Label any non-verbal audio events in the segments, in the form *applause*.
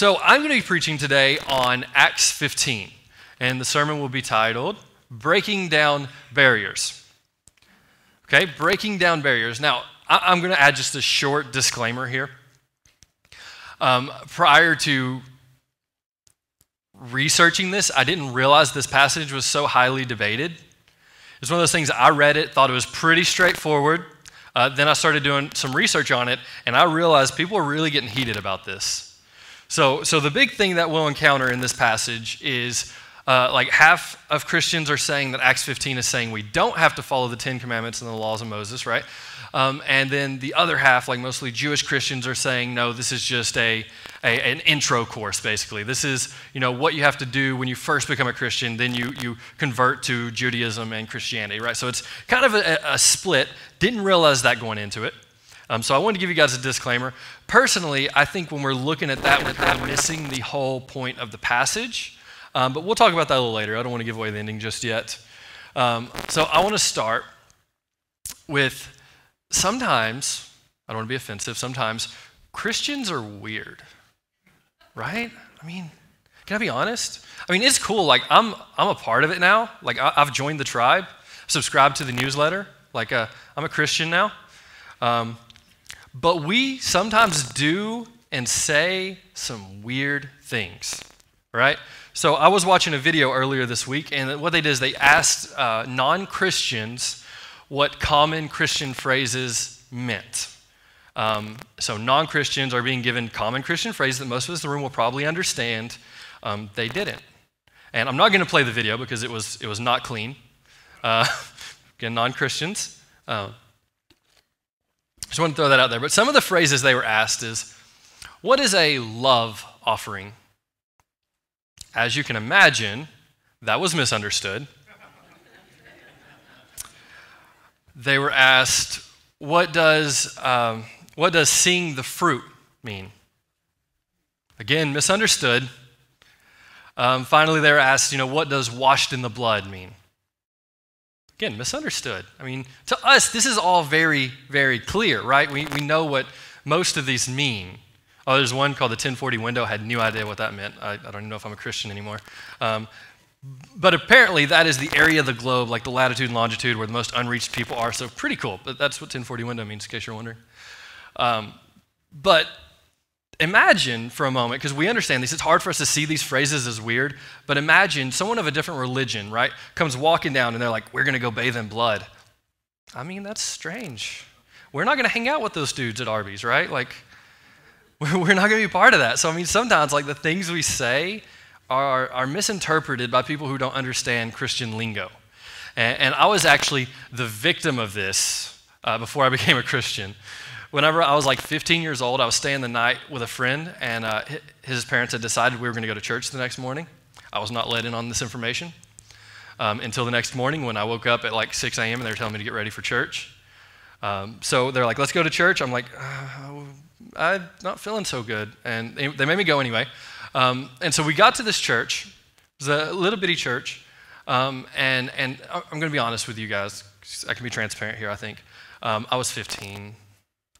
So, I'm going to be preaching today on Acts 15, and the sermon will be titled Breaking Down Barriers. Okay, breaking down barriers. Now, I- am going to add just a short disclaimer here. Um, prior to researching this, I didn't realize this passage was so highly debated. It's one of those things I read it, thought it was pretty straightforward. Uh, then I started doing some research on it, and I realized people are really getting heated about this. So, so the big thing that we'll encounter in this passage is uh, like half of Christians are saying that Acts 15 is saying we don't have to follow the Ten Commandments and the laws of Moses, right? Um, and then the other half, like mostly Jewish Christians, are saying, no, this is just a, a, an intro course, basically. This is, you know, what you have to do when you first become a Christian, then you, you convert to Judaism and Christianity, right? So it's kind of a, a split. Didn't realize that going into it. Um, so I wanted to give you guys a disclaimer. Personally, I think when we're looking at that, we're missing the whole point of the passage. Um, but we'll talk about that a little later. I don't want to give away the ending just yet. Um, so I want to start with sometimes, I don't want to be offensive, sometimes Christians are weird, right? I mean, can I be honest? I mean, it's cool. Like, I'm, I'm a part of it now. Like, I, have joined the tribe, subscribed to the newsletter. Like, uh, I'm a Christian now. Um, but we sometimes do and say some weird things, right? So I was watching a video earlier this week, and what they did is they asked uh, non Christians what common Christian phrases meant. Um, so non Christians are being given common Christian phrases that most of us in the room will probably understand. Um, they didn't. And I'm not going to play the video because it was, it was not clean. Uh, *laughs* again, non Christians. Uh, just want to throw that out there. But some of the phrases they were asked is, What is a love offering? As you can imagine, that was misunderstood. they were asked, what does, um, what does seeing the fruit mean? Again, misunderstood. Um, finally, they were asked, you know, what does washed in the blood mean? Again, misunderstood. I mean, to us, this is all very, very clear, right? We, we know what most of these mean. Oh, there's one called the 1040 window. I had no idea what that meant. I, I don't even know if I'm a Christian anymore. Um, but apparently, that is the area of the globe, like the latitude and longitude, where the most unreached people are. So, pretty cool. But that's what 1040 window means, in case you're wondering. Um, but imagine for a moment, because we understand this, it's hard for us to see these phrases as weird, but imagine someone of a different religion, right, comes walking down and they're like, we're going to go bathe in blood. I mean, that's strange. We're not going to hang out with those dudes at Arby's, right? Like, *laughs* we're not going to be part of that. So, I mean, sometimes, like, the things we say are, are misinterpreted by people who don't understand Christian lingo. And, and I was actually the victim of this uh, before I became a Christian. Whenever I was like 15 years old, I was staying the night with a friend, and uh, his parents had decided we were going to go to church the next morning. I was not let in on this information um, until the next morning when I woke up at like 6 a.m. and they were telling me to get ready for church. Um, so they're like, let's go to church. I'm like, uh, I'm not feeling so good. And they, made me go anyway. Um, and so we got to this church. It was a little bitty church. Um, and, and I'm going to be honest with you guys. I can be transparent here, I think. Um, I was 15.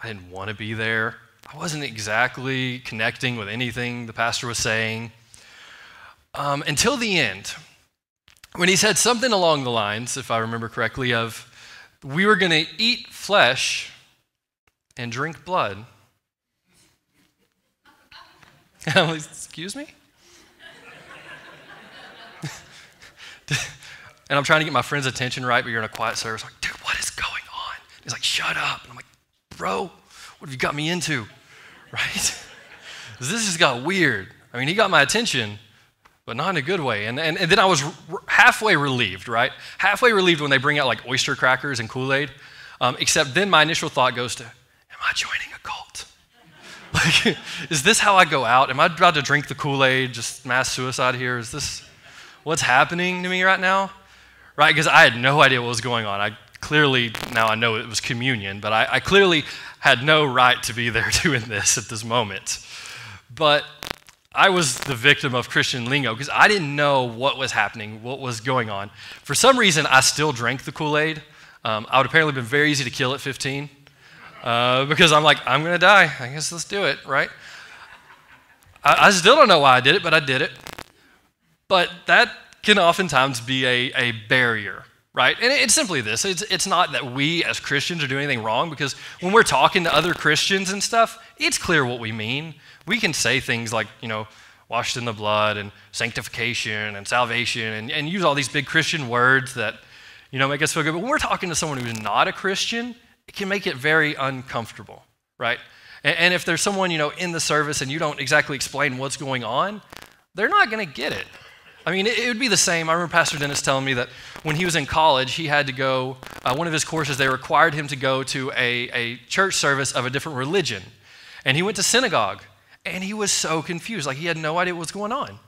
I didn't want to be there. I wasn't exactly connecting with anything the pastor was saying. Um, until the end, when he said something along the lines, if I remember correctly, of we were going to eat flesh and drink blood. *laughs* Excuse me? *laughs* and I'm trying to get my friend's attention right, but you're in a quiet service. like, dude, what is going on? He's like, shut up. And I'm like, bro, what have you got me into? *laughs* Right? *laughs* this just got weird. I mean, he got my attention, but not in a good way. And, and, and then I was r- halfway relieved, right? Halfway relieved when they bring out like oyster crackers and Kool Aid. Um, except then my initial thought goes to, am I joining a cult? *laughs* Like, is this how I go out? Am I about to drink the Kool Aid, just mass suicide here? Is this what's happening to me right now? Right? Because I had no idea what was going on. I clearly, now I know it was communion, but I, I clearly had no right to be there *laughs* doing this at this moment. But I was the victim of Christian lingo because I didn't know what was happening, what was going on. For some reason, I still drank the Kool Aid. Um, I would apparently been very easy to kill at 15 uh, because I'm like, I'm going to die. I guess let's do it, right? I, I still don't know why I did it, but I did it. But that can oftentimes be a, a barrier, right? And it's simply this it's, it's not that we as Christians are doing anything wrong, because when we're talking to other Christians and stuff, it's clear what we mean. We can say things like, you know, washed in the blood and sanctification and salvation and, and use all these big Christian words that, you know, make us feel good. But when we're talking to someone who's not a Christian, it can make it very uncomfortable, right? And, and if there's someone, you know, in the service and you don't exactly explain what's going on, they're not going to get it. I mean, it, it, would be the same. I remember Pastor Dennis telling me that when he was in college, he had to go, uh, one of his courses, they required him to go to a, a church service of a different religion. And he went to synagogue. And he was so confused. Like he had no idea what was going on.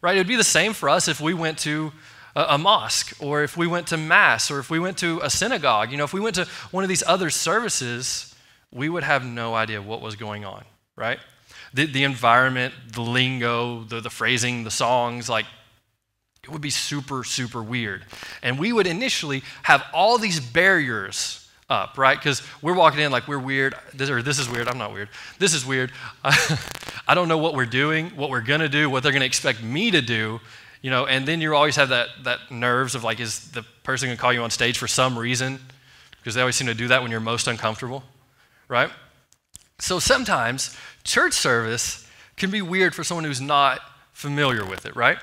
Right? It would be the same for us if we went to a, a mosque or if we went to mass or if we went to a synagogue. You know, if we went to one of these other services, we would have no idea what was going on, right? The, the environment, the lingo, the, the phrasing, the songs, like it would be super, super weird. And we would initially have all these barriers up, right? Because we're walking in like we're weird, this, or this is weird, I'm not weird, this is weird. *laughs* I don't know what we're doing, what we're gonna do, what they're gonna expect me to do, you know, and then you always have that, that nerves of like, is the person gonna call you on stage for some reason? Because they always seem to do that when you're most uncomfortable, right? So sometimes church service can be weird for someone who's not familiar with it, right?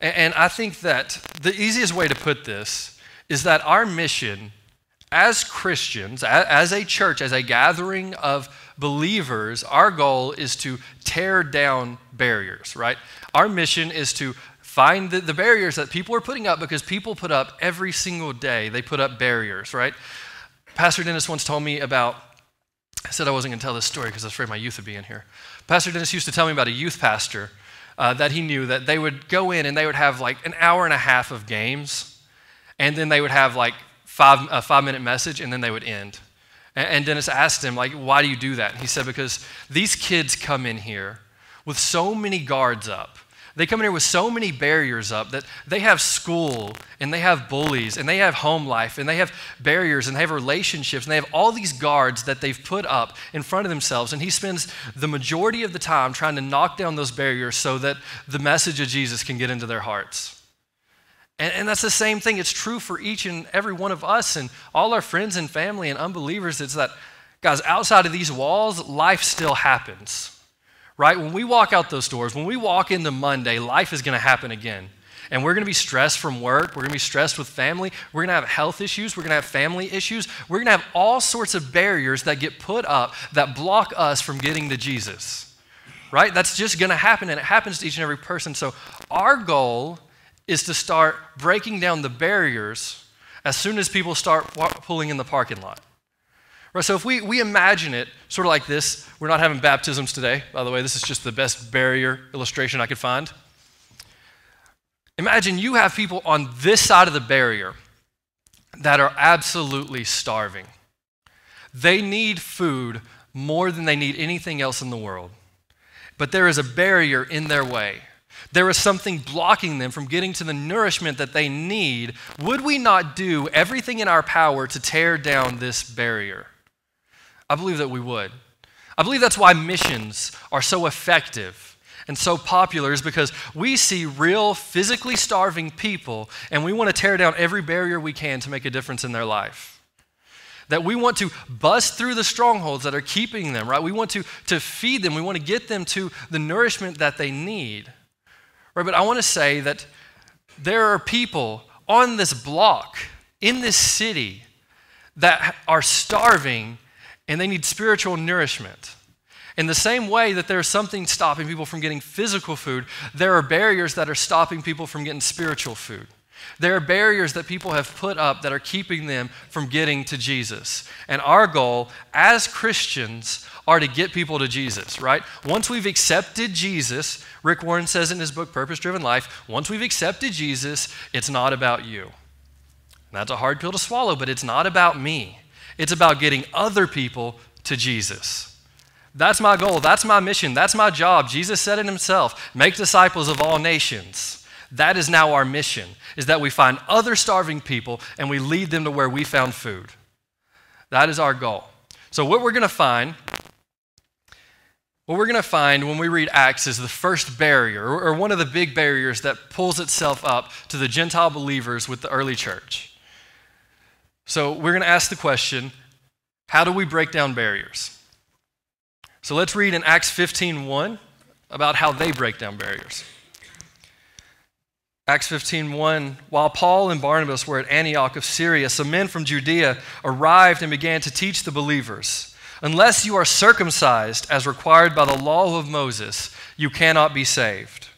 And, I think that the easiest way to put this is that our mission as Christians, as a church, as a gathering of believers, our goal is to tear down barriers, right? Our mission is to find the, the, barriers that people are putting up because people put up every single day. They put up barriers, right? Pastor Dennis once told me about, I said I wasn't going to tell this story because I was afraid my youth would be in here. Pastor Dennis used to tell me about a youth pastor uh, that he knew that they would go in and they would have like an hour and a half of games, and then they would have like five, a five minute message, and then they would end. And, and Dennis asked him, like, why do you do that? And he said, because these kids come in here with so many guards up. They come in here with so many barriers up that they have school and they have bullies and they have home life and they have barriers and they have relationships and they have all these guards that they've put up in front of themselves. And he spends the majority of the time trying to knock down those barriers so that the message of Jesus can get into their hearts. And, and, that's the same thing. It's true for each and every one of us and all our friends and family and unbelievers. It's that, guys, outside of these walls, life still happens, right? When we walk out those doors, when we walk into Monday, life is going to happen again. And we're going to be stressed from work. We're going to be stressed with family. We're going to have health issues. We're going to have family issues. We're going to have all sorts of barriers that get put up that block us from getting to Jesus, right? That's just going to happen, and it happens to each and every person. So, our goal is to start breaking down the barriers as soon as people start pulling in the parking lot. Right, so if we, we imagine it sort of like this, we're not having baptisms today, by the way, this is just the best barrier illustration I could find. Imagine you have people on this side of the barrier that are absolutely starving. They need food more than they need anything else in the world. But there is a barrier in their way. There is something blocking them from getting to the nourishment that they need. Would we not do everything in our power to tear down this barrier? I believe that we would. I believe that's why missions are so effective and so popular is because we see real physically starving people and we want to tear down every barrier we can to make a difference in their life. That we want to bust through the strongholds that are keeping them, right? We want to, to feed them. We want to get them to the nourishment that they need. Right, but I want to say that there are people on this block, in this city, that are starving and they need spiritual nourishment. In the same way that there's something stopping people from getting physical food, there are barriers that are stopping people from getting spiritual food. There are barriers that people have put up that are keeping them from getting to Jesus. And our goal as Christians are to get people to Jesus, right? Once we've accepted Jesus, Rick Warren says in his book, Purpose Driven Life, once we've accepted Jesus, it's not about you. That's a hard pill to swallow, but it's not about me. It's about getting other people to Jesus. That's my goal. That's my mission. That's my job. Jesus said it himself make disciples of all nations. That is now our mission, is that we find other starving people and we lead them to where we found food. That is our goal. So, what we're going to find what we're going to find when we read Acts is the first barrier, or one of the big barriers that pulls itself up to the Gentile believers with the early church. So we're going to ask the question how do we break down barriers? So let's read in Acts 15:1 about how they break down barriers. Acts 15:1 While Paul and Barnabas were at Antioch of Syria, some men from Judea arrived and began to teach the believers. Unless you are circumcised as required by the law of Moses, you cannot be saved.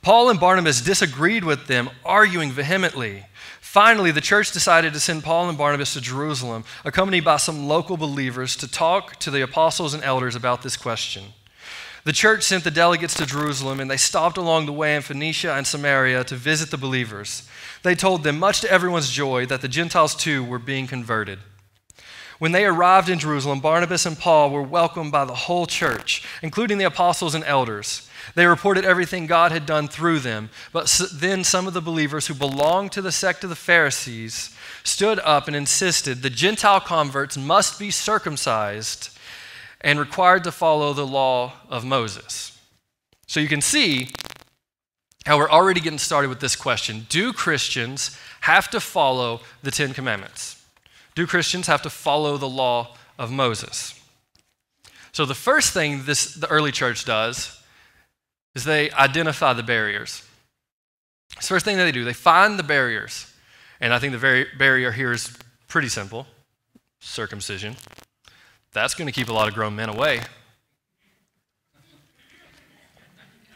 Paul and Barnabas disagreed with them, arguing vehemently. Finally, the church decided to send Paul and Barnabas to Jerusalem, accompanied by some local believers, to talk to the apostles and elders about this question. The church sent the delegates to Jerusalem, and they stopped along the way in Phoenicia and Samaria to visit the believers. They told them, much to everyone's joy, that the Gentiles too were being converted. When they arrived in Jerusalem, Barnabas and Paul were welcomed by the whole church, including the apostles and elders. They reported everything God had done through them. But then some of the believers who belonged to the sect of the Pharisees stood up and insisted the Gentile converts must be circumcised and required to follow the law of Moses. So you can see how we're already getting started with this question Do Christians have to follow the Ten Commandments? Do Christians have to follow the law of Moses? So, the first thing this, the early church does is they identify the barriers. first thing they do, they find the barriers. And I think the very barrier here is pretty simple circumcision. That's going to keep a lot of grown men away.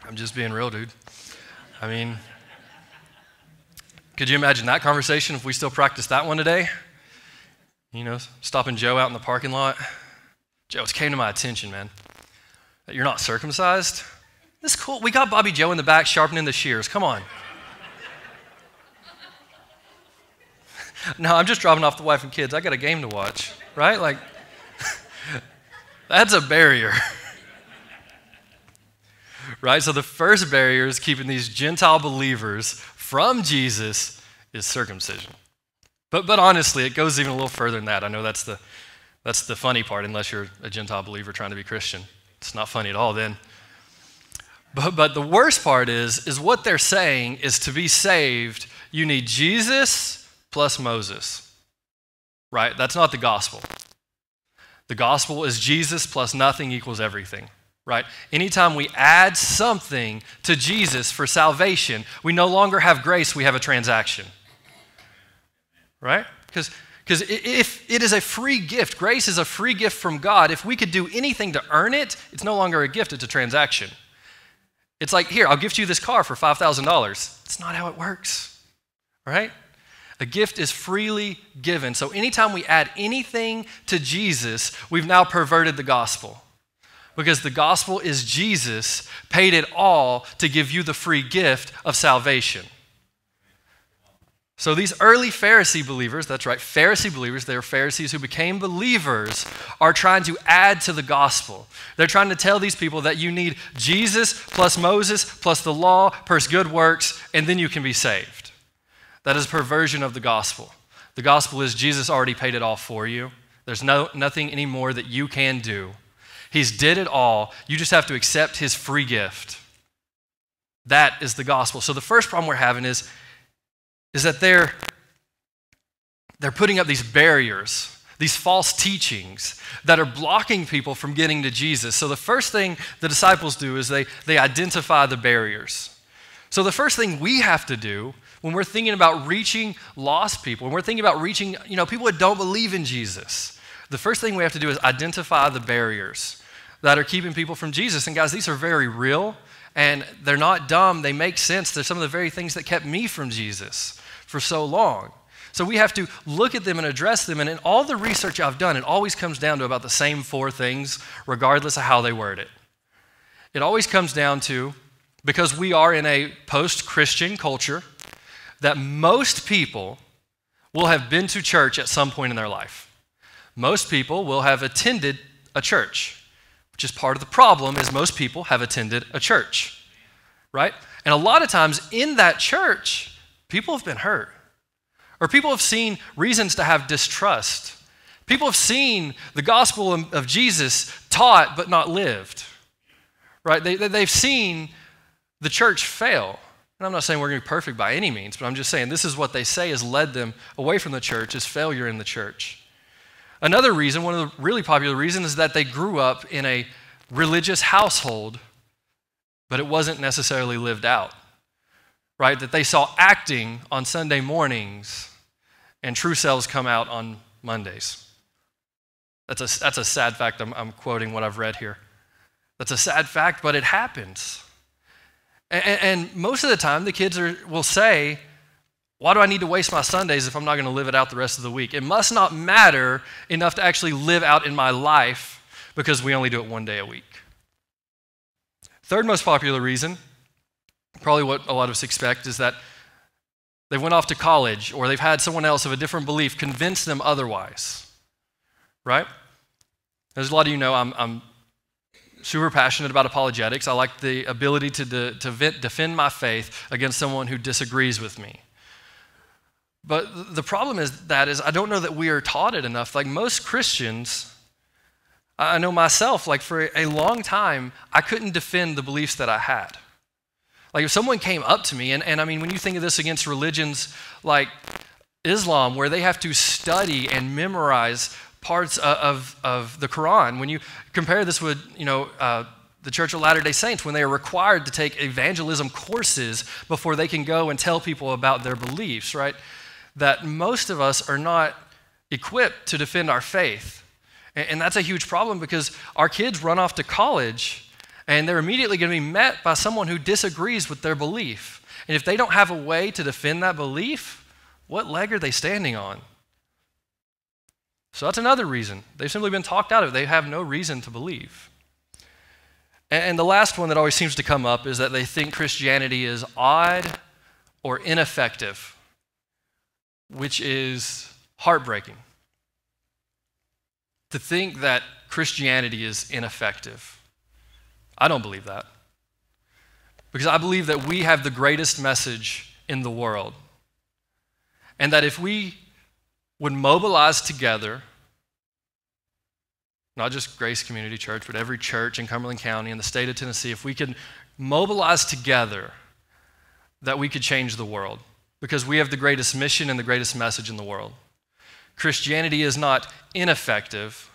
I'm just being real, dude. I mean, could you imagine that conversation if we still practice that one today? You know, stopping Joe out in the parking lot. Joe, it came to my attention, man, that you're not circumcised. This is cool. We got Bobby Joe in the back sharpening the shears. Come on. *laughs* no, I'm just dropping off the wife and kids. I got a game to watch, right? Like, *laughs* that's a barrier. *laughs* right? So the first barrier is keeping these Gentile believers from Jesus is circumcision. But, but honestly, it goes even a little further than that. I know that's the, that's the funny part, unless you're a Gentile believer trying to be Christian. It's not funny at all then. But, but the worst part is, is what they're saying is to be saved, you need Jesus plus Moses. Right? That's not the gospel. The gospel is Jesus plus nothing equals everything. Right? Anytime we add something to Jesus for salvation, we no longer have grace, we have a transaction right? Because because if it is a free gift, grace is a free gift from God. If we could do anything to earn it, it's no longer a gift, it's a transaction. It's like, here, I'll gift you this car for $5,000. It's not how it works, right? A gift is freely given. So anytime we add anything to Jesus, we've now perverted the gospel. Because the gospel is Jesus paid it all to give you the free gift of salvation. So these early Pharisee believers, that's right, Pharisee believers, they're Pharisees who became believers, are trying to add to the gospel. They're trying to tell these people that you need Jesus plus Moses plus the law plus good works, and then you can be saved. That is perversion of the gospel. The gospel is Jesus already paid it all for you. There's no, nothing anymore that you can do. He's did it all. You just have to accept his free gift. That is the gospel. So the first problem we're having is is that they're, they're putting up these barriers, these false teachings that are blocking people from getting to Jesus. So the first thing the disciples do is they, they identify the barriers. So the first thing we have to do when we're thinking about reaching lost people, when we're thinking about reaching, you know, people that don't believe in Jesus, the first thing we have to do is identify the barriers that are keeping people from Jesus. And guys, these are very real and they're not dumb. They make sense. They're some of the very things that kept me from Jesus for so long. So we have to look at them and address them. And in all the research I've done, it always comes down to about the same four things, regardless of how they word it. It always comes down to because we are in a post Christian culture, that most people will have been to church at some point in their life. Most people will have attended a church, which is part of the problem is most people have attended a church. Right? And a lot of times in that church, People have been hurt. Or people have seen reasons to have distrust. People have seen the gospel of Jesus taught but not lived. right? They, they've seen the church fail. And I'm not saying we're going to be perfect by any means, but I'm just saying this is what they say has led them away from the church is failure in the church. Another reason, one of the really popular reasons, is that they grew up in a religious household, but it wasn't necessarily lived out. Right? That they saw acting on Sunday mornings and true selves come out on Mondays. That's a, that's a sad fact. I'm, I'm quoting what I've read here. That's a sad fact, but it happens. And, and most of the time, the kids are, will say, why do I need to waste my Sundays if I'm not going to live it out the rest of the week? It must not matter enough to actually live out in my life because we only do it one day a week. Third most popular reason, probably what a lot of us expect, is that they went off to college or they've had someone else of a different belief convince them otherwise. Right? As a lot of you know, I'm, I'm super passionate about apologetics. I like the ability to, de, to defend my faith against someone who disagrees with me. But the problem is that is I don't know that we are taught it enough. Like most Christians, I know myself, like for a long time, I couldn't defend the beliefs that I had. Like if someone came up to me, and, and I mean, when you think of this against religions like Islam, where they have to study and memorize parts of, of the Quran. When you compare this with, you know, uh, the Church of Latter day Saints, when they are required to take evangelism courses before they can go and tell people about their beliefs, right? That most of us are not equipped to defend our faith. And, and that's a huge problem because our kids run off to college and they're immediately going to be met by someone who disagrees with their belief. And if they don't have a way to defend that belief, what leg are they standing on? So that's another reason. They've simply been talked out of it. They have no reason to believe. And the last one that always seems to come up is that they think Christianity is odd or ineffective, which is heartbreaking. To think that Christianity is ineffective. I don't believe that. Because I believe that we have the greatest message in the world. And that if we would mobilize together, not just Grace Community Church, but every church in Cumberland County and the state of Tennessee, if we could mobilize together, that we could change the world because we have the greatest mission and the greatest message in the world. Christianity is not ineffective,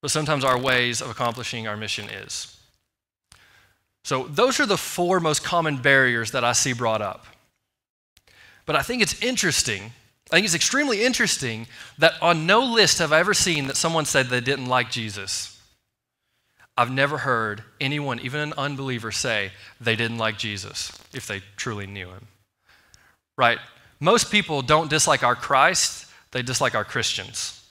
but sometimes our ways of accomplishing our mission is. So, those are the four most common barriers that I see brought up. But I think it's interesting I think it's extremely interesting that on no list have I ever seen that someone said they didn't like Jesus. I've never heard anyone, even an unbeliever, say they didn't like Jesus if they truly knew him. Right? Most people don't dislike our Christ, they dislike our Christians.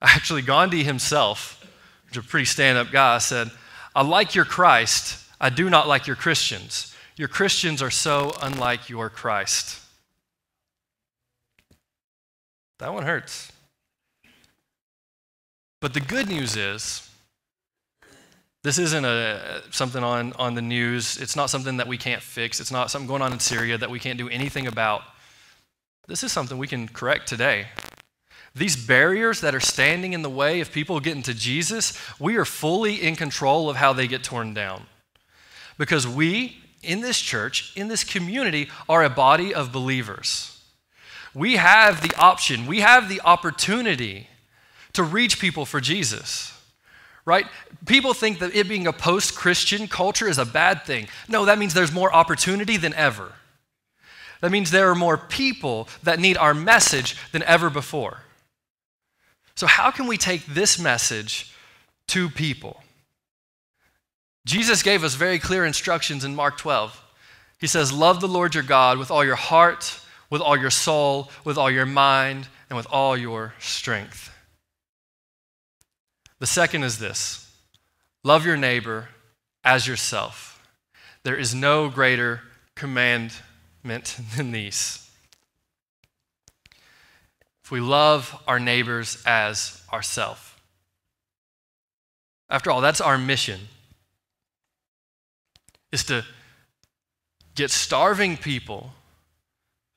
Actually, Gandhi himself, which is a pretty stand up guy, said, I like your Christ, I do not like your Christians. Your Christians are so unlike your Christ. That one hurts. But the good news is, this isn't a, something on, on the news. It's not something that we can't fix. It's not something going on in Syria that we can't do anything about. This is something we can correct today. These barriers that are standing in the way of people getting to Jesus, we are fully in control of how they get torn down. Because we, in this church, in this community, are a body of believers we have the option, we have the opportunity to reach people for Jesus. Right? People think that it being a post Christian culture is a bad thing. No, that means there's more opportunity than ever. That means there are more people that need our message than ever before. So, how can we take this message to people? Jesus gave us very clear instructions in Mark 12. He says, Love the Lord your God with all your heart, with all your soul, with all your mind, and with all your strength. The second is this love your neighbor as yourself. There is no greater commandment *laughs* than these. We love our neighbors as ourselves. After all, that's our mission. Is to get starving people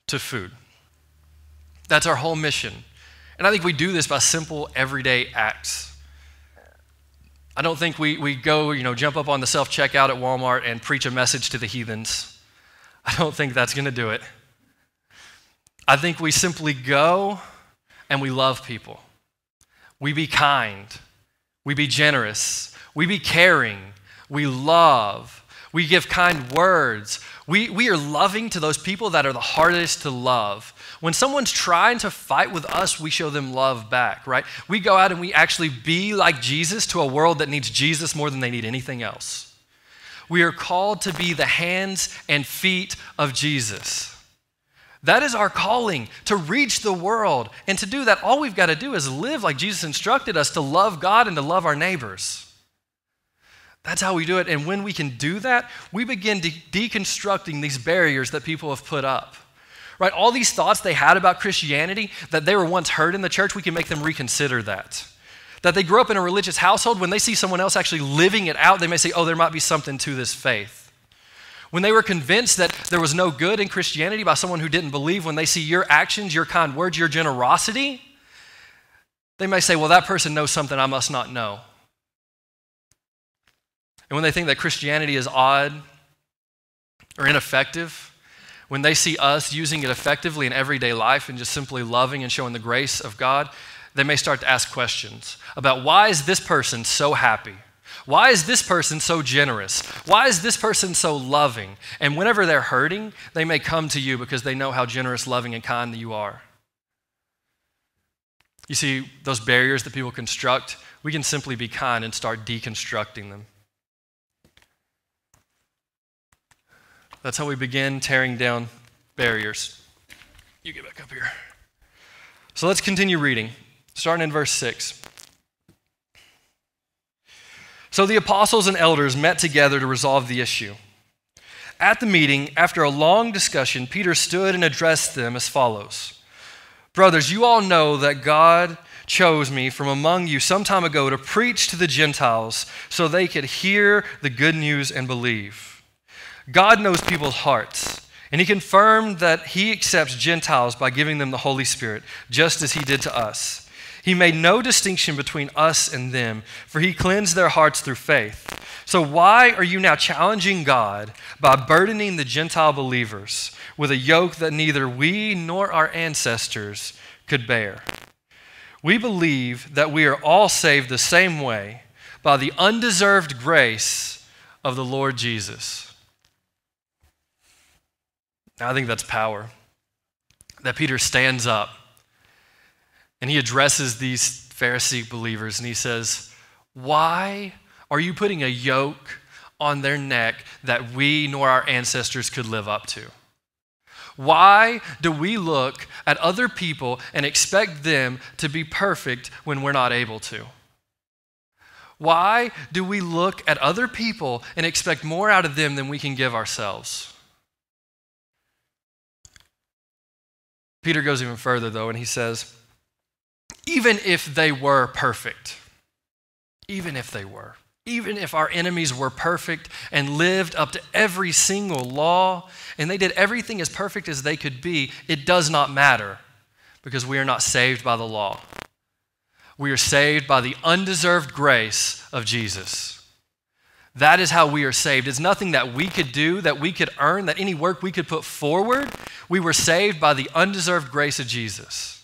to food. That's our whole mission. And I think we do this by simple, everyday acts. I don't think we, we go, you know, jump up on the self checkout at Walmart and preach a message to the heathens. I don't think that's going to do it. I think we simply go and we love people. We be kind. We be generous. We be caring. We love. We give kind words. We, we are loving to those people that are the hardest to love. When someone's trying to fight with us, we show them love back, right? We go out and we actually be like Jesus to a world that needs Jesus more than they need anything else. We are called to be the hands and feet of Jesus. That is our calling to reach the world. And to do that, all we've got to do is live like Jesus instructed us to love God and to love our neighbors. That's how we do it. And when we can do that, we begin de- deconstructing these barriers that people have put up right? All these thoughts they had about Christianity that they were once heard in the church, we can make them reconsider that. That they grew up in a religious household, when they see someone else actually living it out, they may say, oh, there might be something to this faith. When they were convinced that there was no good in Christianity by someone who didn't believe, when they see your actions, your kind words, your generosity, they may say, well, that person knows something I must not know. And when they think that Christianity is odd or ineffective, when they see us using it effectively in everyday life and just simply loving and showing the grace of God, they may start to ask questions about why is this person so happy? Why is this person so generous? Why is this person so loving? And whenever they're hurting, they may come to you because they know how generous, loving, and kind you are. You see, those barriers that people construct, we can simply be kind and start deconstructing them. That's how we begin tearing down barriers. You get back up here. So let's continue reading, starting in verse 6. So the apostles and elders met together to resolve the issue. At the meeting, after a long discussion, Peter stood and addressed them as follows Brothers, you all know that God chose me from among you some time ago to preach to the Gentiles so they could hear the good news and believe. God knows people's hearts, and He confirmed that He accepts Gentiles by giving them the Holy Spirit, just as He did to us. He made no distinction between us and them, for He cleansed their hearts through faith. So, why are you now challenging God by burdening the Gentile believers with a yoke that neither we nor our ancestors could bear? We believe that we are all saved the same way by the undeserved grace of the Lord Jesus. I think that's power. That Peter stands up and he addresses these Pharisee believers and he says, Why are you putting a yoke on their neck that we nor our ancestors could live up to? Why do we look at other people and expect them to be perfect when we're not able to? Why do we look at other people and expect more out of them than we can give ourselves? Peter goes even further, though, and he says, even if they were perfect, even if they were, even if our enemies were perfect and lived up to every single law and they did everything as perfect as they could be, it does not matter because we are not saved by the law. We are saved by the undeserved grace of Jesus. That is how we are saved. It's nothing that we could do, that we could earn, that any work we could put forward. We were saved by the undeserved grace of Jesus.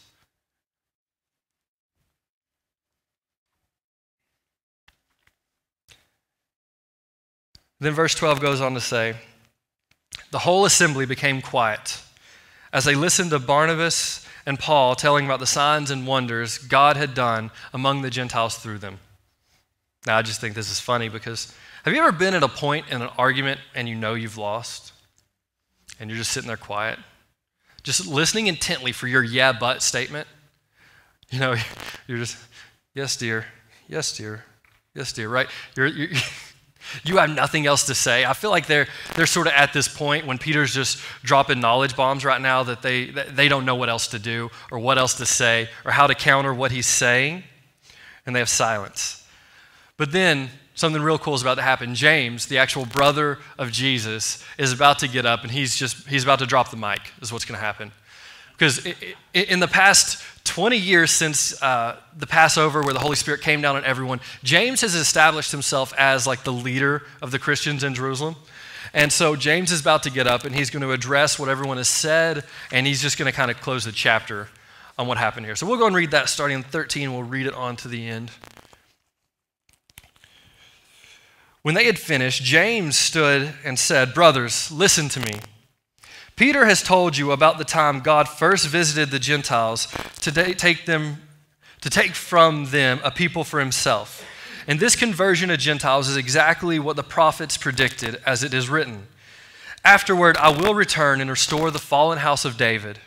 Then verse 12 goes on to say, The whole assembly became quiet as they listened to Barnabas and Paul telling about the signs and wonders God had done among the Gentiles through them. Now, I just think this is funny because have you ever been at a point in an argument and you know you've lost? And you're just sitting there quiet? Just listening intently for your yeah, but statement? You know, *laughs* you're just, yes, dear, yes, dear, yes, dear, right? You're, you're *laughs* you have nothing else to say. I feel like they're, they're sort of at this point when Peter's just dropping knowledge bombs right now that they, that they don't know what else to do or what else to say or how to counter what he's saying, and they have silence. But then something real cool is about to happen. James, the actual brother of Jesus, is about to get up and he's just he's about to drop the mic, is what's going to happen. Because in the past 20 years since uh, the Passover, where the Holy Spirit came down on everyone, James has established himself as like the leader of the Christians in Jerusalem. And so James is about to get up and he's going to address what everyone has said, and he's just going to kind of close the chapter on what happened here. So we'll go and read that starting in 13. We'll read it on to the end. When they had finished, James stood and said, Brothers, listen to me. Peter has told you about the time God first visited the Gentiles to take them to take from them a people for himself. And this conversion of Gentiles is exactly what the prophets predicted as it is written. Afterward, I will return and restore the fallen house of David.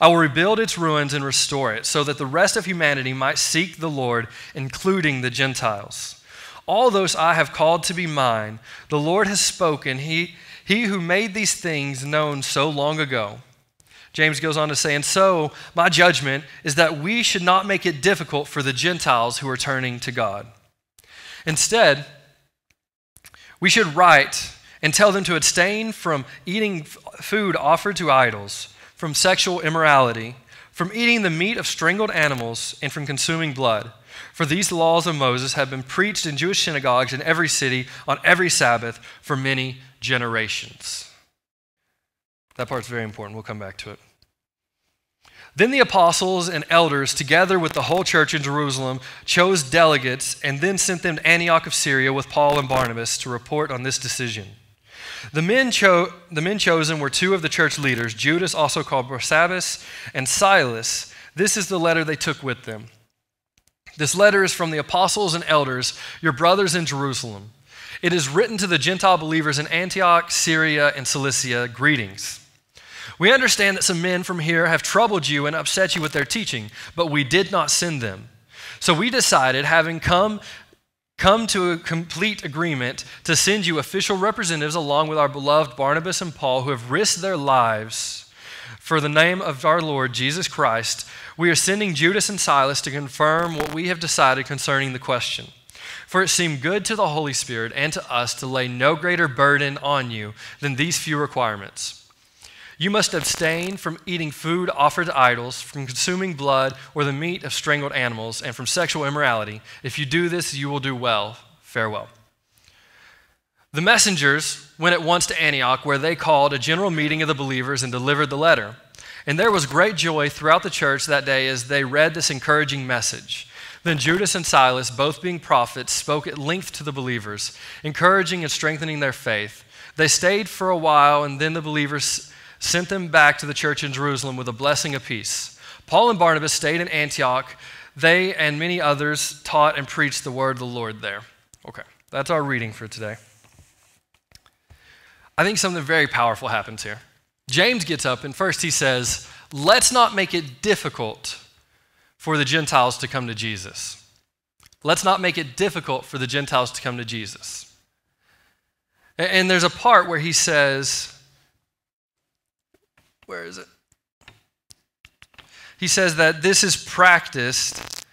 I will rebuild its ruins and restore it so that the rest of humanity might seek the Lord, including the Gentiles. All those I have called to be mine, the Lord has spoken. He, he who made these things known so long ago. James goes on to say, And so my judgment is that we should not make it difficult for the Gentiles who are turning to God. Instead, we should write and tell them to abstain from eating food offered to idols, from sexual immorality, from eating the meat of strangled animals, and from consuming blood. For these laws of Moses have been preached in Jewish synagogues in every city on every Sabbath for many generations. That part's very important. We'll come back to it. Then the apostles and elders, together with the whole church in Jerusalem, chose delegates and then sent them to Antioch of Syria with Paul and Barnabas to report on this decision. The men, cho- the men chosen were two of the church leaders, Judas, also called Barsabbas, and Silas. This is the letter they took with them. This letter is from the apostles and elders, your brothers in Jerusalem. It is written to the Gentile believers in Antioch, Syria, and Cilicia. Greetings. We understand that some men from here have troubled you and upset you with their teaching, but we did not send them. So we decided, having come come to a complete agreement to send you official representatives along with our beloved Barnabas and Paul who have risked their lives for the name of our Lord Jesus Christ. We are sending Judas and Silas to confirm what we have decided concerning the question. For it seemed good to the Holy Spirit and to us to lay no greater burden on you than these few requirements. You must abstain from eating food offered to idols, from consuming blood or the meat of strangled animals, and from sexual immorality. If you do this, you will do well. Farewell. The messengers went at once to Antioch, where they called a general meeting of the believers and delivered the letter. And there was great joy throughout the church that day as they read this encouraging message. Then Judas and Silas, both being prophets, spoke at length to the believers, encouraging and strengthening their faith. They stayed for a while, and then the believers sent them back to the church in Jerusalem with a blessing of peace. Paul and Barnabas stayed in Antioch. They and many others taught and preached the word of the Lord there. Okay, that's our reading for today. I think something very powerful happens here. James gets up and first he says, Let's not make it difficult for the Gentiles to come to Jesus. Let's not make it difficult for the Gentiles to come to Jesus. And there's a part where he says, where is it? He says that this is practiced.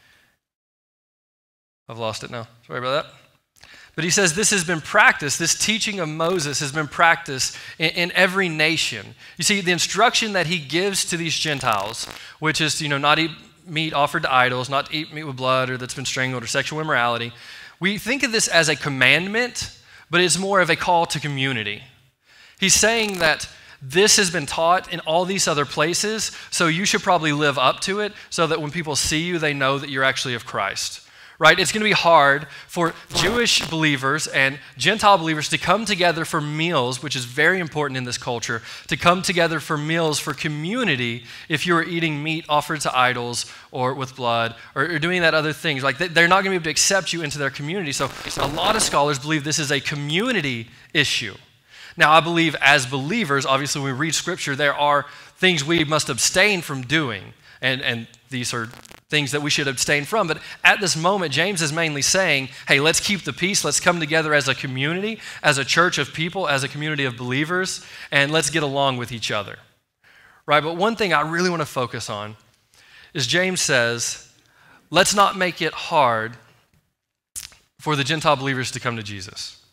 I've lost it now. Sorry about that. But he says this has been practiced, this teaching of Moses has been practiced in, in, every nation. You see, the instruction that he gives to these Gentiles, which is, you know, not eat meat offered to idols, not to eat meat with blood or that's been strangled or sexual immorality. We think of this as a commandment, but it's more of a call to community. He's saying that this has been taught in all these other places, so you should probably live up to it so that when people see you, they know that you're actually of Christ right? It's going to be hard for Jewish believers and Gentile believers to come together for meals, which is very important in this culture, to come together for meals for community if you are eating meat offered to idols or with blood or, or doing that other things. Like they're not going to be able to accept you into their community. So a lot of scholars believe this is a community issue. Now, I believe as believers, obviously, when we read scripture, there are things we must abstain from doing. And, and these are things that we should abstain from. But at this moment, James is mainly saying, hey, let's keep the peace. Let's come together as a community, as a church of people, as a community of believers, and let's get along with each other. Right? But one thing I really want to focus on is James says, let's not make it hard for the Gentile believers to come to Jesus,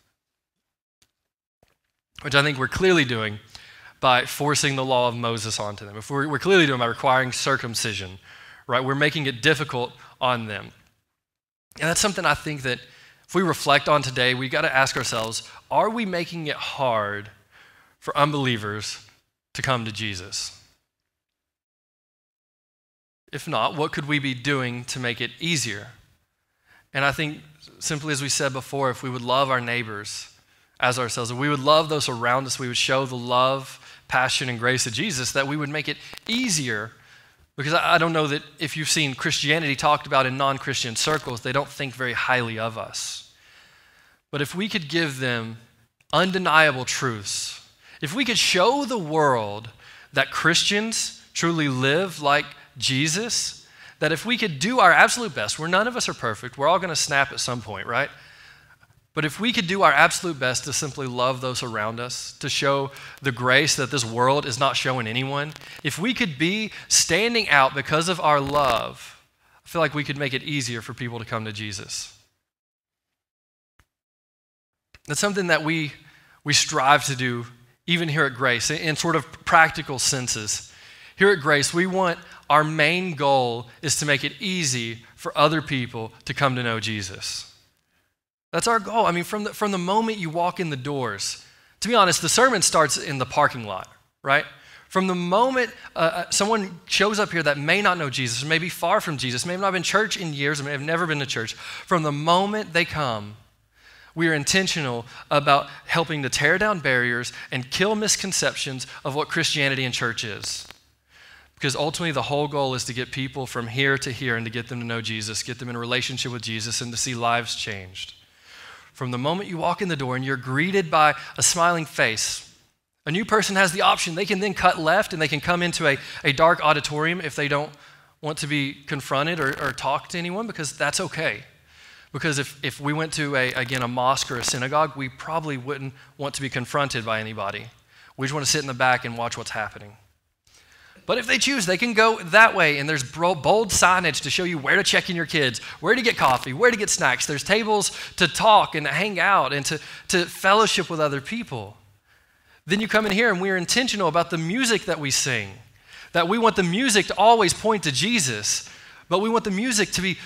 which I think we're clearly doing by forcing the law of Moses onto them. If we're, we're clearly doing by requiring circumcision, right? We're making it difficult on them. And that's something I think that if we reflect on today, we got to ask ourselves are we making it hard for unbelievers to come to Jesus? If not, what could we be doing to make it easier? And I think, simply as we said before, if we would love our neighbors as ourselves, if we would love those around us, we would show the love, passion, and grace of Jesus, that we would make it easier. Because I don't know that if you've seen Christianity talked about in non Christian circles, they don't think very highly of us. But if we could give them undeniable truths, if we could show the world that Christians truly live like Jesus, that if we could do our absolute best, where none of us are perfect, we're all going to snap at some point, right? But if we could do our absolute best to simply love those around us, to show the grace that this world is not showing anyone, if we could be standing out because of our love, I feel like we could make it easier for people to come to Jesus. That's something that we, we strive to do even here at Grace in sort of practical senses. Here at Grace, we want our main goal is to make it easy for other people to come to know Jesus. That's our goal. I mean, from the, from the moment you walk in the doors, to be honest, the sermon starts in the parking lot, right? From the moment uh, uh someone shows up here that may not know Jesus, may be far from Jesus, may have not been church in years, may have never been to church, from the moment they come, we are intentional about helping to tear down barriers and kill misconceptions of what Christianity and church is. Because ultimately, the whole goal is to get people from here to here and to get them to know Jesus, get them in a relationship with Jesus, and to see lives changed. From the moment you walk in the door and you're greeted by a smiling face, a new person has the option. They can then cut left and they can come into a, a dark auditorium if they don't want to be confronted or, or talk to anyone, because that's okay. Because if, if we went to, a, again, a mosque or a synagogue, we probably wouldn't want to be confronted by anybody. We just want to sit in the back and watch what's happening. But if they choose, they can go that way, and there's bold signage to show you where to check in your kids, where to get coffee, where to get snacks. There's tables to talk and to hang out and to, to fellowship with other people. Then you come in here, and we're intentional about the music that we sing, that we want the music to always point to Jesus, but we want the music to be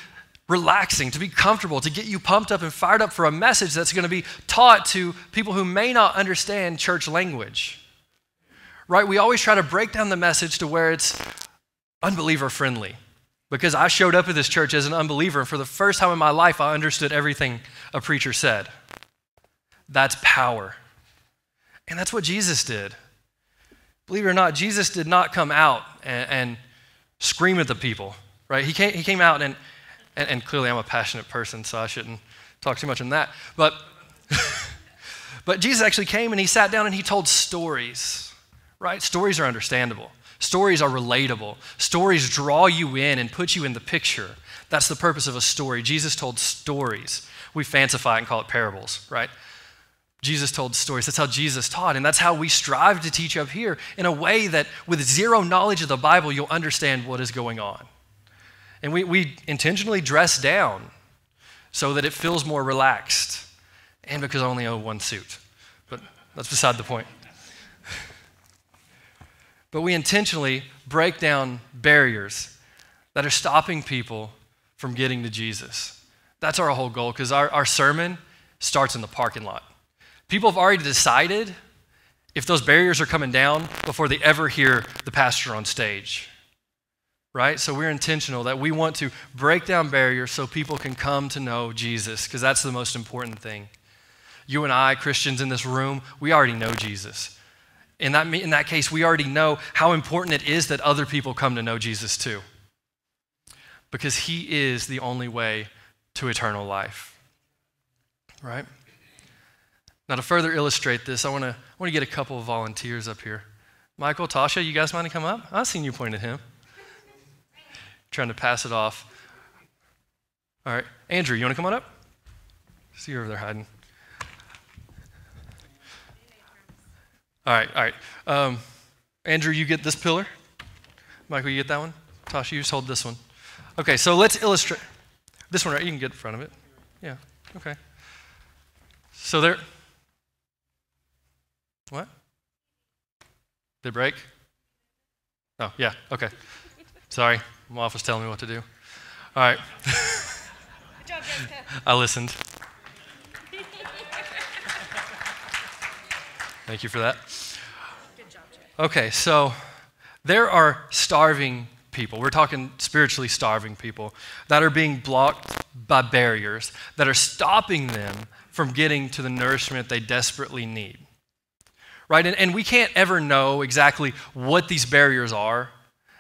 relaxing, to be comfortable, to get you pumped up and fired up for a message that's going to be taught to people who may not understand church language right? We always try to break down the message to where it's unbeliever friendly. Because I showed up at this church as an unbeliever, and for the first time in my life, I understood everything a preacher said. That's power. And that's what Jesus did. Believe it or not, Jesus did not come out and, and scream at the people, right? He came, he came out, and, and, and clearly I'm a passionate person, so I shouldn't talk too much on that. But, *laughs* but Jesus actually came and he sat down and he told stories right? Stories are understandable. Stories are relatable. Stories draw you in and put you in the picture. That's the purpose of a story. Jesus told stories. We fancify it and call it parables, right? Jesus told stories. That's how Jesus taught. And that's how we strive to teach up here in a way that, with zero knowledge of the Bible, you'll understand what is going on. And we, we intentionally dress down so that it feels more relaxed and because I only own one suit. But that's beside the point but we intentionally break down barriers that are stopping people from getting to Jesus. That's our whole goal because our, our sermon starts in the parking lot. People have already decided if those barriers are coming down before they ever hear the pastor on stage. Right? So we're intentional that we want to break down barriers so people can come to know Jesus because that's the most important thing. You and I, Christians in this room, we already know Jesus. In that, in that case, we already know how important it is that other people come to know Jesus too. Because he is the only way to eternal life. Right? Now, to further illustrate this, I want to I want to get a couple of volunteers up here. Michael, Tasha, you guys mind to come up? I've seen you point at him. Trying to pass it off. All right. Andrew, you want to come on up? See you over there hiding. All right, all right. Um, Andrew, you get this pillar. Michael, you get that one. Tasha, you just hold this one. Okay, so let's illustrate. This one, right? You can get in front of it. Yeah, okay. So there. What? Did it break? Oh, yeah, okay. Sorry, my office telling me what to do. All right. *laughs* Good job, Jessica. I listened. Thank you for that. Good job, Okay, so there are starving people. We're talking spiritually starving people that are being blocked by barriers that are stopping them from getting to the nourishment they desperately need. Right? And, and we can't ever know exactly what these barriers are.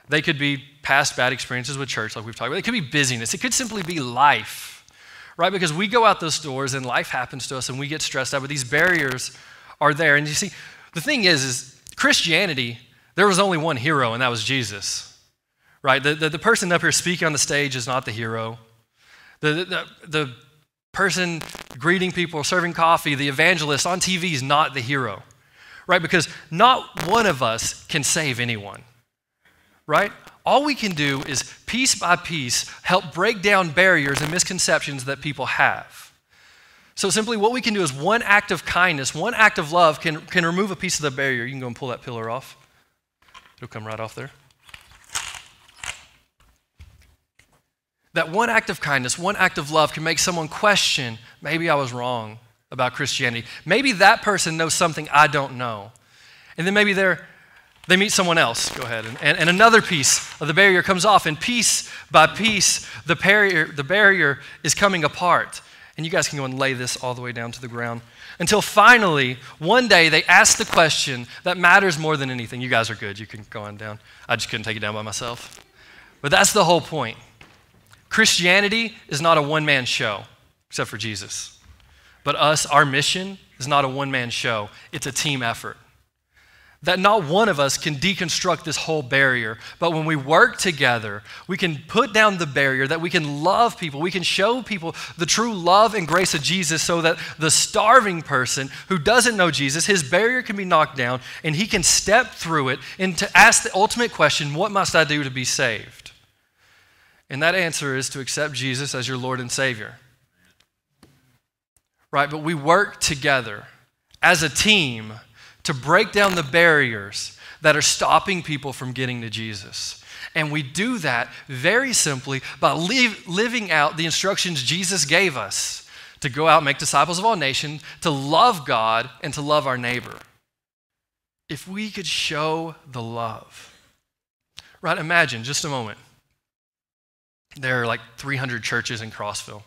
They could be past bad experiences with church, like we've talked about. It could be busyness. It could simply be life, right? Because we go out those doors and life happens to us and we get stressed out, but these barriers are there. And you see, the thing is, is Christianity, there was only one hero, and that was Jesus, right? The, the, the person up here speaking on the stage is not the hero. The, the, the person greeting people, serving coffee, the evangelist on TV is not the hero, right? Because not one of us can save anyone, right? All we can do is piece by piece help break down barriers and misconceptions that people have. So simply what we can do is one act of kindness, one act of love can, can remove a piece of the barrier. You can go and pull that pillar off. It'll come right off there. That one act of kindness, one act of love can make someone question maybe I was wrong about Christianity. Maybe that person knows something I don't know. And then maybe they're, they meet someone else. Go ahead. And, and, and another piece of the barrier comes off. And piece by piece, the barrier, the barrier is coming apart. And you guys can go and lay this all the way down to the ground. Until finally, one day, they ask the question that matters more than anything. You guys are good. You can go on down. I just couldn't take it down by myself. But that's the whole point. Christianity is not a one man show, except for Jesus. But us, our mission is not a one man show, it's a team effort that not one of us can deconstruct this whole barrier. But when we work together, we can put down the barrier, that we can love people, we can show people the true love and grace of Jesus so that the starving person who doesn't know Jesus, his barrier can be knocked down and he can step through it and to ask the ultimate question what must I do to be saved? And that answer is to accept Jesus as your Lord and Savior. Right? But we work together as a team to break down the barriers that are stopping people from getting to Jesus. And we do that very simply by living out the instructions Jesus gave us to go out and make disciples of all nations, to love God, and to love our neighbor. If we could show the love, right? Imagine just a moment. There are like 300 churches in Crossville.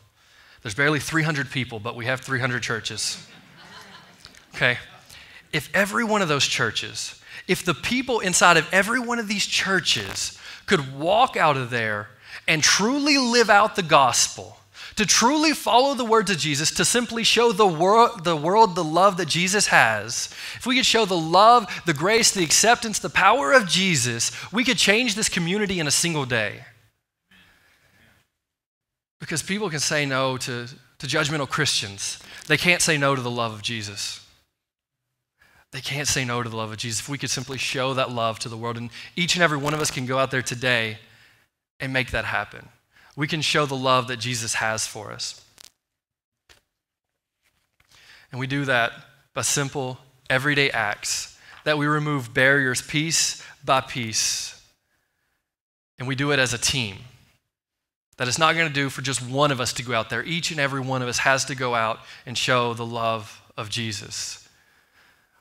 There's barely 300 people, but we have 300 churches. Okay? If every one of those churches, if the people inside of every one of these churches could walk out of there and truly live out the gospel, to truly follow the words of Jesus, to simply show the, wor- the world the love that Jesus has, if we could show the love, the grace, the acceptance, the power of Jesus, we could change this community in a single day. Because people can say no to, to judgmental Christians, they can't say no to the love of Jesus. They can't say no to the love of Jesus. If we could simply show that love to the world, and each and every one of us can go out there today and make that happen. We can show the love that Jesus has for us. And we do that by simple, everyday acts that we remove barriers piece by piece. And we do it as a team. That it's not going to do for just one of us to go out there. Each and every one of us has to go out and show the love of Jesus.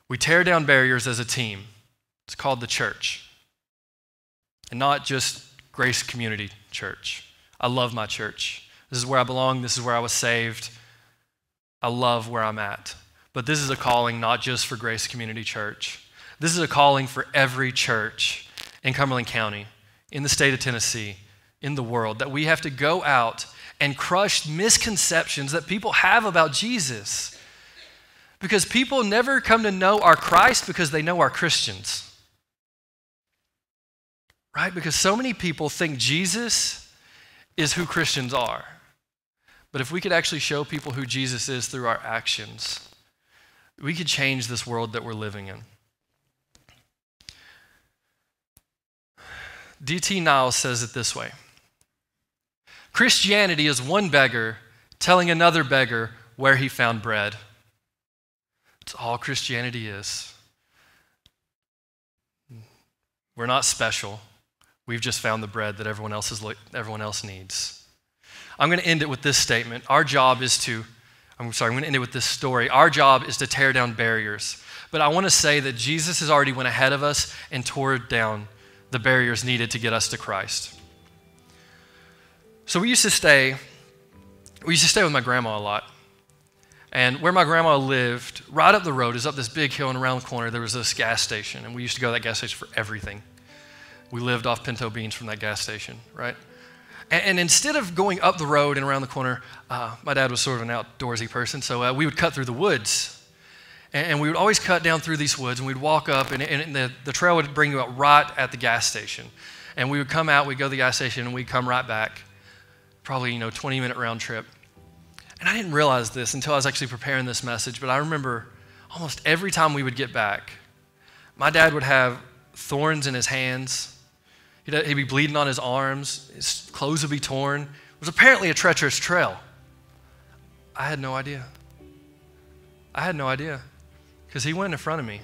We tear down barriers as a team. It's called the church. And not just Grace Community Church. I love my church. This is where I belong. This is where I was saved. I love where I'm at. But this is a calling not just for Grace Community Church. This is a calling for every church in Cumberland County, in the state of Tennessee, in the world, that we have to go out and crush misconceptions that people have about Jesus. Because people never come to know our Christ because they know our Christians. Right? Because so many people think Jesus is who Christians are. But if we could actually show people who Jesus is through our actions, we could change this world that we're living in. D.T. Niles says it this way Christianity is one beggar telling another beggar where he found bread. It's all Christianity is. We're not special. We've just found the bread that everyone else, is, everyone else needs. I'm going to end it with this statement. Our job is to, I'm sorry, I'm going to end it with this story. Our job is to tear down barriers. But I want to say that Jesus has already went ahead of us and tore down the barriers needed to get us to Christ. So we used to stay, we used to stay with my grandma a lot. And where my grandma lived, right up the road, is up this big hill, and around the corner there was this gas station, and we used to go to that gas station for everything. We lived off pinto beans from that gas station, right? And, and instead of going up the road and around the corner, uh, my dad was sort of an outdoorsy person, so uh, we would cut through the woods. And, and, we would always cut down through these woods, and we'd walk up, and, and the, the trail would bring you out right at the gas station. And we would come out, we'd go to the gas station, and we'd come right back, probably, you know, 20 minute round trip. And I didn't realize this until I was actually preparing this message, but I remember almost every time we would get back, my dad would have thorns in his hands. He'd, he'd be bleeding on his arms. His clothes would be torn. It was apparently a treacherous trail. I had no idea. I had no idea because he went in front of me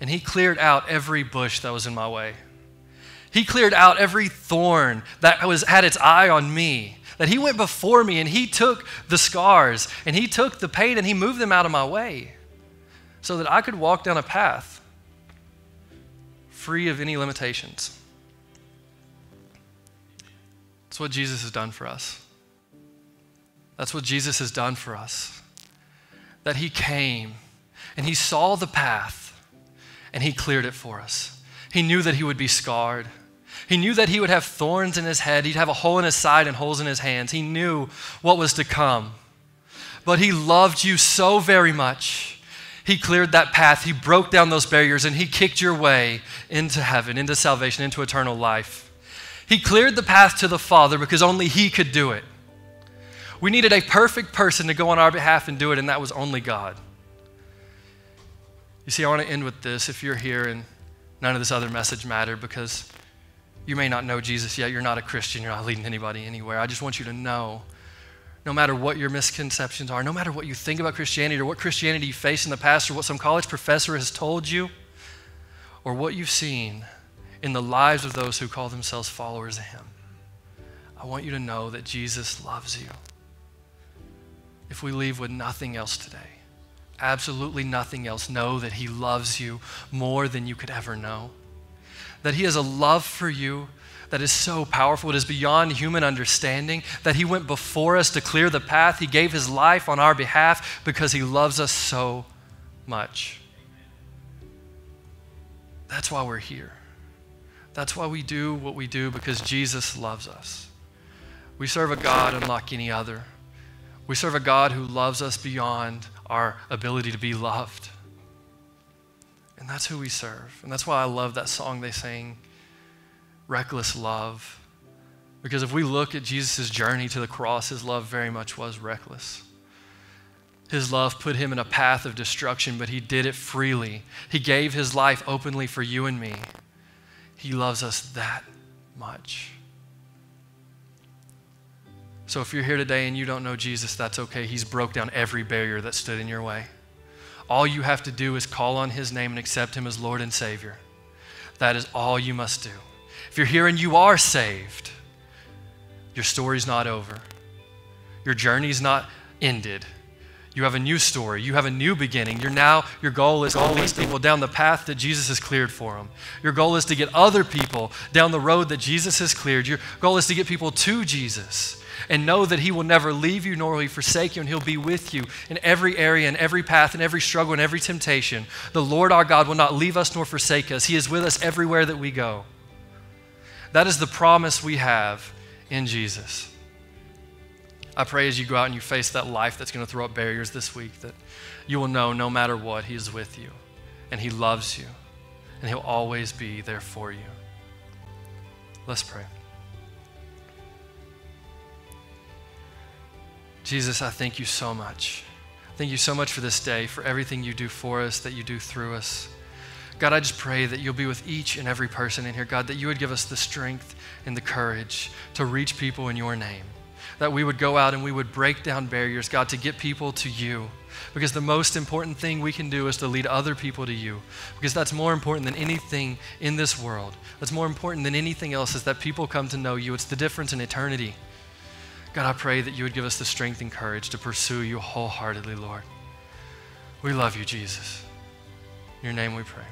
and he cleared out every bush that was in my way. He cleared out every thorn that was, had its eye on me that He went before me and He took the scars and He took the pain and He moved them out of my way so that I could walk down a path free of any limitations. That's what Jesus has done for us. That's what Jesus has done for us. That He came and He saw the path and He cleared it for us. He knew that He would be scarred. He knew that he would have thorns in his head, he'd have a hole in his side and holes in his hands. He knew what was to come. But he loved you so very much. He cleared that path, he broke down those barriers, and he kicked your way into heaven, into salvation, into eternal life. He cleared the path to the Father because only he could do it. We needed a perfect person to go on our behalf and do it, and that was only God. You see, I want to end with this. If you're here and none of this other message mattered because you may not know Jesus yet. You're not a Christian. You're not leading anybody anywhere. I just want you to know no matter what your misconceptions are, no matter what you think about Christianity or what Christianity you face in the past or what some college professor has told you or what you've seen in the lives of those who call themselves followers of Him, I want you to know that Jesus loves you. If we leave with nothing else today, absolutely nothing else, know that He loves you more than you could ever know that He has a love for you that is so powerful. It is beyond human understanding. That He went before us to clear the path. He gave His life on our behalf because He loves us so much. That's why we're here. That's why we do what we do because Jesus loves us. We serve a God unlike any other. We serve a God who loves us beyond our ability to be loved. And that's who we serve. And that's why I love that song they sing, Reckless Love. Because if we look at Jesus' journey to the cross, his love very much was reckless. His love put him in a path of destruction, but he did it freely. He gave his life openly for you and me. He loves us that much. So if you're here today and you don't know Jesus, that's okay. He's broke down every barrier that stood in your way. All you have to do is call on his name and accept him as Lord and Savior. That is all you must do. If you're here and you are saved, your story's not over. Your journey's not ended. You have a new story. You have a new beginning. You're now, your goal is to lead people down the path that Jesus has cleared for them. Your goal is to get other people down the road that Jesus has cleared. Your goal is to get people to Jesus and know that He will never leave you nor will He forsake you, and He'll be with you in every area, in every path, in every struggle, in every temptation. The Lord our God will not leave us nor forsake us. He is with us everywhere that we go. That is the promise we have in Jesus. I pray as you go out and you face that life that's going to throw up barriers this week that you will know no matter what, He is with you and He loves you and He'll always be there for you. Let's pray. Jesus, I thank you so much. Thank you so much for this day, for everything you do for us, that you do through us. God, I just pray that you'll be with each and every person in here, God, that you would give us the strength and the courage to reach people in your name. that we would go out and we would break down barriers, God, to get people to you. Because the most important thing we can do is to lead other people to you. Because that's more important than anything in this world. That's more important than anything else is that people come to know you. It's the difference in eternity. God, I pray that you would give us the strength and courage to pursue you wholeheartedly, Lord. We love you, Jesus. In your name we pray.